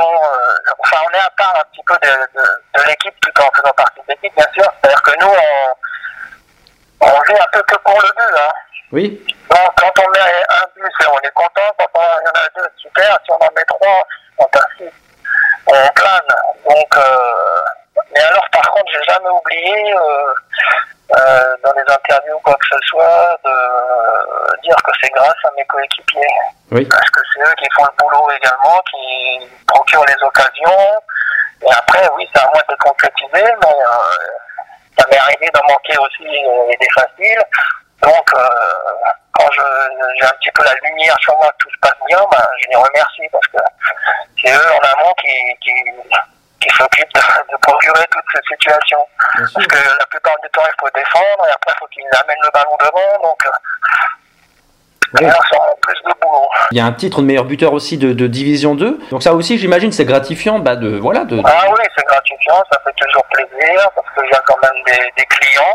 euh, enfin, on est à part un petit peu de, de, de l'équipe, tout en faisant partie de l'équipe, bien sûr. C'est-à-dire que nous, on, on joue un peu que pour le but, hein. Oui, Donc, quand on met un but, on est content. Quand on, il y en a deux, super. Si on en met trois, fantastique. On plane. Donc, euh, mais alors, par contre, j'ai jamais oublié, euh, euh, dans les interviews ou quoi que ce soit, de dire que c'est grâce à mes coéquipiers. oui. Parce que c'est eux qui font le boulot également, qui procurent les occasions. Et après, oui, c'est à moi de concrétiser, mais euh, ça m'est arrivé d'en manquer aussi euh, des faciles. Donc, euh, quand j'ai un petit peu la lumière sur moi, que tout se passe bien, ben, je les remercie parce que c'est eux en amont qui, qui, qui s'occupent de, de procurer toutes ces situations. Bien sûr. Parce que la plupart du temps, il faut défendre et après, il faut qu'ils amènent le ballon devant. Donc, euh, Ouais. là, ça a plus de boulot. Il y a un titre de meilleur buteur aussi de, de Division 2. Donc ça aussi, j'imagine, c'est gratifiant bah, de voilà de. Ah oui, c'est gratifiant, ça fait toujours plaisir parce qu'il y a quand même des, des clients.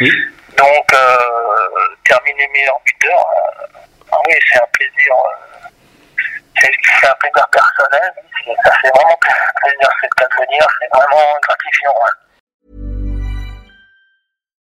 Oui. Donc, euh, terminer meilleur buteur, euh, ah oui, c'est un plaisir. euh, c'est un plaisir personnel. Ça fait vraiment plaisir, c'est le de. C'est vraiment gratifiant. ouais.